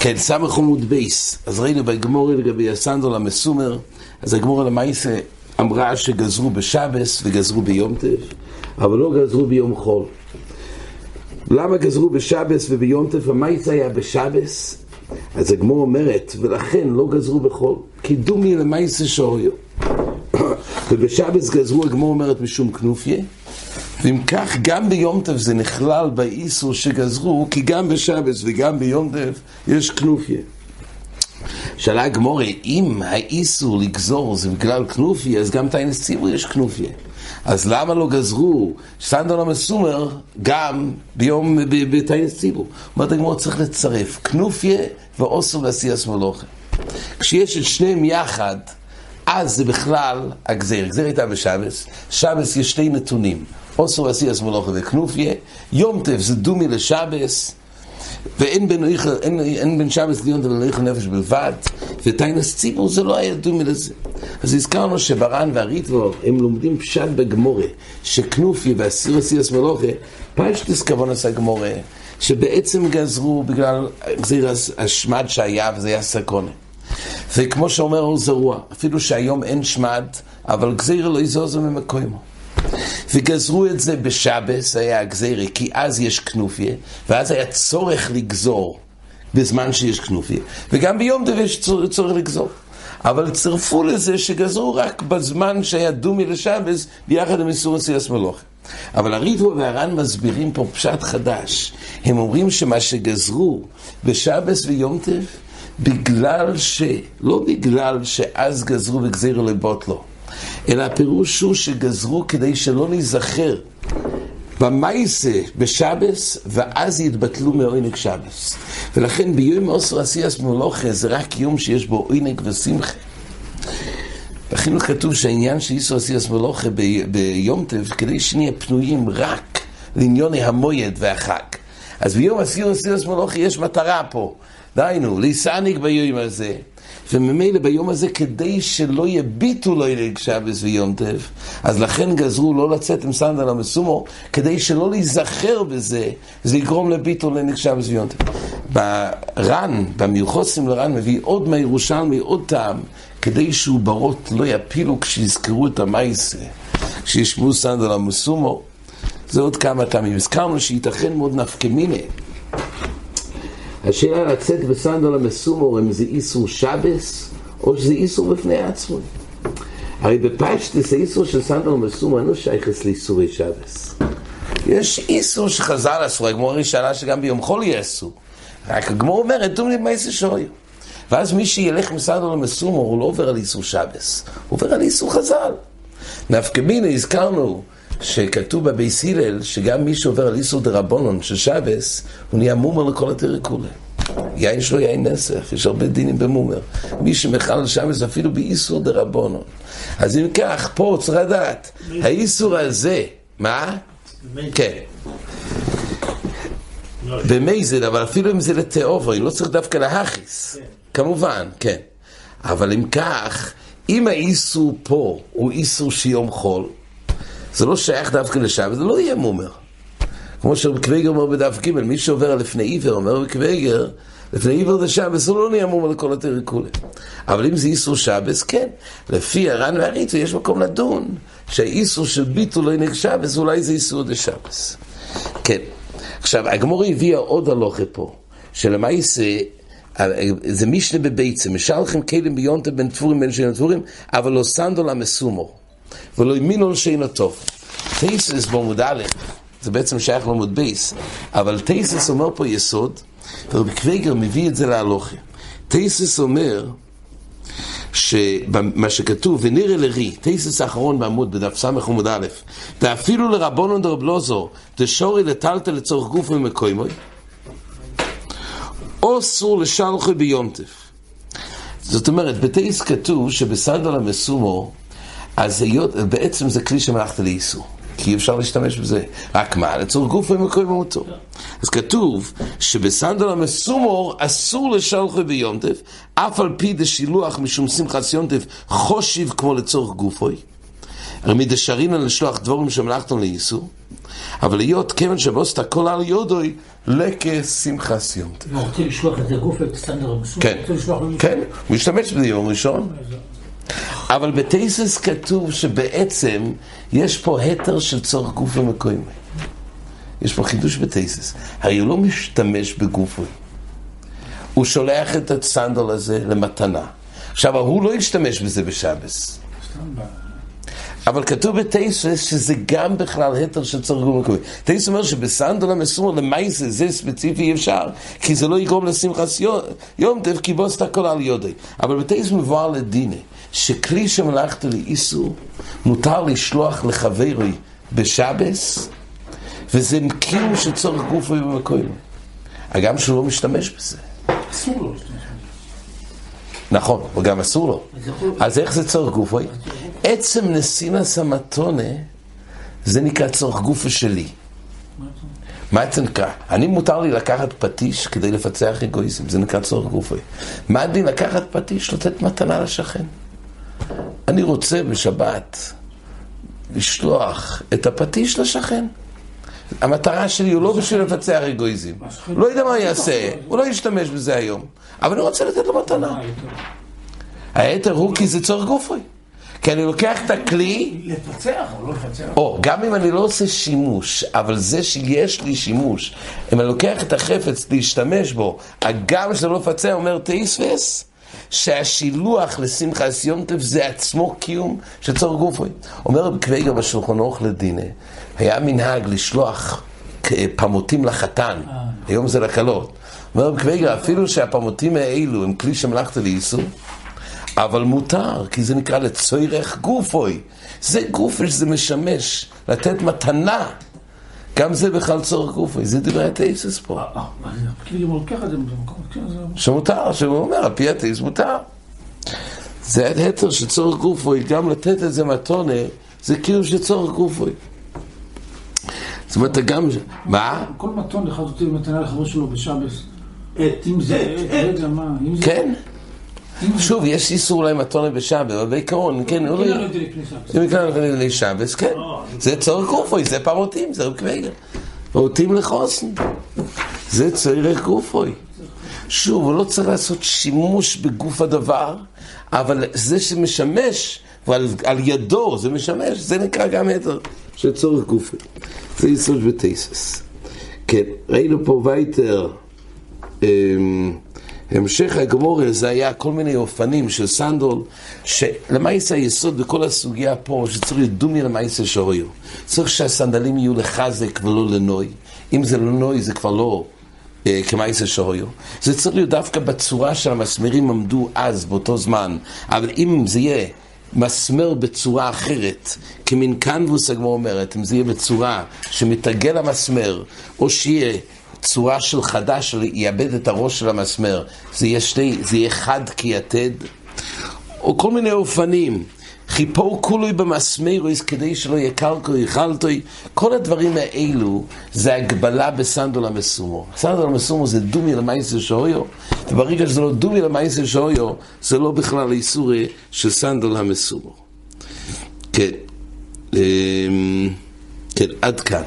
כן, ס' עמוד ב'. אז ראינו בגמרא לגבי הסנדל המסומר, אז הגמרא למעשה אמרה שגזרו בשבת וגזרו ביום טוב, אבל לא גזרו ביום חול. למה גזרו בשבת וביום טוב? המעשה היה בשבת, אז הגמרא אומרת, ולכן לא גזרו בחול, כי דומיא דמעשה שהיה. ובשבת גזרו, הגמרא אומרת, משום כנופיא. ואם כך, גם ביום טוב זה נכלל באיסור שגזרו, כי גם בשבת וגם ביום טוב יש כנופיה. שאלה הגמורי, אם האיסור לגזור זה בגלל כנופיה, אז גם תאינס ציבור יש כנופיה. אז למה לא גזרו סטנדרט המסומר גם ביום, בתאינס ציבור? אומרת הגמור צריך לצרף כנופיה ואוסר ועשייה מלוכה. כשיש את שניהם יחד, אז זה בכלל הגזיר. הגזיר הייתה בשבס, שבס יש שתי נתונים. אוסר ועשייס מלוכה וכנופיה, יום טף זה דומי לשבס, ואין בין, אין, אין בין שבס ליום טף לנויכל נפש בלבד, וטיינס ציבור זה לא היה דומי לזה. אז הזכרנו שברן והריטבו הם לומדים פשט בגמורה, שכנופיה ואסיר ועשייס מלוכה, פשטס כוונס הגמורה, שבעצם גזרו בגלל גזיר השמד שהיה וזה היה סקרונה. וכמו שאומר אור זרוע, אפילו שהיום אין שמד, אבל גזיר לא יזוזו ממקומו. וגזרו את זה בשבס, היה הגזירי, כי אז יש כנופיה, ואז היה צורך לגזור בזמן שיש כנופיה, וגם ביום דבר יש צורך לגזור. אבל צירפו לזה שגזרו רק בזמן שהיה דומי לשבס, ביחד עם איסור עשייס מלוכה. אבל הריטבו והר"ן מסבירים פה פשט חדש. הם אומרים שמה שגזרו בשבס ויום טף, בגלל ש... לא בגלל שאז גזרו וגזירו לבוטלו. אלא הפירוש הוא שגזרו כדי שלא ניזכר במייסה בשבס, ואז יתבטלו מעונג שבס. ולכן ביום אוסר עשייס מולוכה זה רק יום שיש בו עונג ושמחה. בחינוך כתוב שהעניין של איסור עשייס מולוכה ביום טב, כדי שנהיה פנויים רק לעניוני המויד והחג. אז ביום עשייס מולוכה יש מטרה פה. דהיינו, ליסניק ביום הזה. וממילא ביום הזה, כדי שלא יביטו לו אליג שבס ויום טף, אז לכן גזרו לא לצאת עם סנדל המסומו, כדי שלא להיזכר בזה, זה יגרום לביטו לאליג שבס ויום טף. בר"ן, במיוחוסים לר"ן, מביא עוד מהירושלמי, עוד טעם, כדי שעוברות לא יפילו כשיזכרו את המייסה, כשישמעו סנדל המסומו. זה עוד כמה טעמים. הזכרנו שייתכן מאוד נפקמינה. השאלה לצאת בסנדל המסומר אם זה איסור שבת או שזה איסור בפני עצמו. הרי בפשטות האיסור של סנדל המסומור אינו שייך לאיסורי שבת. יש איסור שחז"ל אסרו, הגמרא ראשונה שגם ביום חול יהיה אסור. רק הגמרא אומרת, דומיא דמעשה שהיה. ואז מי שילך בסנדל המסומר הוא לא עובר על איסור שבת, הוא עובר על איסור חז"ל. נפקא הזכרנו שכתוב בבית הלל, שגם מי שעובר על איסור דרבנן של שבת, הוא נהיה מומר לכל התרא כולה. יין שלו יין נסך, יש הרבה דינים במומר. מי שמחל שבס אפילו באיסור דה רבונון. אז אם כך, פה צריך לדעת, האיסור הזה, מה? כן. במייזל, אבל אפילו אם זה לתיאוברי, לא צריך דווקא להכיס. כמובן, כן. אבל אם כך, אם האיסור פה הוא איסור שיום חול, זה לא שייך דווקא לשבת, זה לא יהיה מומר. כמו שקוויגר אומר בדף ג', מי שעובר לפני עיוור, אומר בקוויגר, לפני עיוור זה שבס, זה לא נהיה מומר לכל התרי כולי. אבל אם זה איסור שבס, כן. לפי הר"ן והריצו יש מקום לדון, שהאיסור של ביטול לא ינהג שבס, אולי זה איסור דה שבס. כן. עכשיו, הגמור הביאה עוד הלוכה פה, שלמעשה, זה משנה בביצה, משלכם כלים ביונטה בין תפורים בין שאין תפורים, אבל לא סנדול המסומור. ולא ימינון שאינו טוב. טייסס בעמוד א', זה בעצם שייך לעמוד בייס, אבל טייסס אומר פה יסוד, ורבי קוויגר מביא את זה להלוכה. טייסס אומר, שמה שכתוב, ונראה לרי, טייסס האחרון בעמוד, בדף ס' עמוד א', ואפילו לרבונון דרבלוזו, דשורי לטלטל לצורך גוף ומקוימוי, או אסור לשלחי ביונטף. זאת אומרת, בטייס כתוב שבסדר המסומו, אז היות, בעצם זה כלי שמלאכת לאיסור. כי אפשר להשתמש בזה. רק מה? לצורך גוף ומקוי במותו. אז כתוב שבסנדל המסומור אסור לשלחו ביונטף, אף על פי דשילוח משום שמחת יונטף חושיב כמו לצורך גופוי. הרי מדשרינן לשלוח דבורים שמלאכתו לאיסור, אבל להיות כיוון שבוסת הכל על יודוי לכשמחה סיומתא. הוא רוצה לשלוח את הגוף את סטנדר המסוים? כן, כן, הוא משתמש בזה יום ראשון. אבל בתייסס כתוב שבעצם יש פה התר של צורך גוף ומקוים. יש פה חידוש בתייסס. הרי הוא לא משתמש בגופוי. הוא שולח את הסנדל הזה למתנה. עכשיו, הוא לא ישתמש בזה בשבס. אבל כתוב בתייסס שזה גם בכלל התר של צורך גוף ומקוים. תייסס אומר שבסנדל המסומר למעשה זה ספציפי אי אפשר, כי זה לא יגרום לשמחת יום טף, כי בוסת הכל על יודי. אבל בתייסס מבואר לדיני, שכלי שמלאכת לאיסור, מותר לשלוח לחברי בשבס, וזה קיום של צורך גוף ומקוים. הגם שהוא לא משתמש בזה. אסור לו. נכון, וגם אסור לו. אז איך זה צורך גופוי? עצם נסינס המתונה, זה נקרא צורך גופו שלי. מה זה נקרא? אני מותר לי לקחת פטיש כדי לפצח אגואיזם, זה נקרא צורך גופוי. מה הדין לקחת פטיש, לתת מתנה לשכן? אני רוצה בשבת לשלוח את הפטיש לשכן. המטרה שלי הוא לא בשביל לפצח אגואיזם. לא יודע מה יעשה, הוא לא ישתמש בזה היום. אבל אני רוצה לתת לו מתנה. היתר הוא כי זה צורך גופוי. כי אני לוקח את הכלי, לפצח או לא לפצח? או גם אם אני לא עושה שימוש, אבל זה שיש לי שימוש, אם אני לוקח את החפץ להשתמש בו, הגם שזה לא מפצע, אומר תאיספס, שהשילוח לשמחת יום טף זה עצמו קיום של צורך גופוי. אומר רבי קוויגר בשולחן אורך לדינה, היה מנהג לשלוח פמוטים לחתן, היום זה לכלות. אומר רבי קוויגר, אפילו שהפמוטים האלו הם כלי שמלאכת לאיסור, אבל מותר, כי זה נקרא לצורך גופוי. זה גופוי שזה משמש, לתת מתנה. גם זה בכלל צורך גופוי, זה דברי התאיסס פה. אה, אה, כאילו כן. שמותר, שהוא אומר, על פי התאיס מותר. זה ההתר של צורך גופוי, גם לתת את זה מתונה, זה כאילו של צורך גופוי. זאת אומרת, גם... מה? כל מתון אחד נותן מתנה לחבר שלו בשבס. אם זה עט, רגע, מה, אם זה... כן. שוב, יש איסור אולי מתונה בשבת, אבל בעיקרון, כן, לא... שבס. אם יקרא לך לילי שבס, כן. זה צורך גופו, זה פמוטים, זה רבי עקיבא איגר. פמוטים לחתן. זה צורך גופו. שוב, הוא לא צריך לעשות שימוש בגוף הדבר, אבל זה שמשמש, ועל על ידו זה משמש, זה נקרא גם היתר של צורך גופו. זה יסוד בתייסס. כן, ראינו פה ווייטער. אמ, המשך הגמרא זה היה כל מיני אופנים של סנדל, שלמעשה היסוד בכל הסוגיה פה, שצריך לדומי למעשה שהויו. צריך שהסנדלים יהיו לחזק ולא לנוי. אם זה לא נוי זה כבר לא אה, כמעשה שהויו. זה צריך להיות דווקא בצורה שהמסמרים עמדו אז, באותו זמן. אבל אם זה יהיה מסמר בצורה אחרת, כמין קנבוס הגמור אומרת, אם זה יהיה בצורה שמתרגל המסמר, או שיהיה צורה של חדש, שיאבד את הראש של המסמר, זה יהיה, שני, זה יהיה חד כיתד, או כל מיני אופנים. חיפור כולוי במסמרויס כדי שלא יהיה קלקו יחלטוי, כל הדברים האלו זה הגבלה בסנדול המסומו. סנדול המסומו זה דומי למייסר שויו, וברגע שזה לא דומי למייסר שויו, זה לא בכלל איסורי של סנדול המסומו. כן, אמ, כן, עד כאן.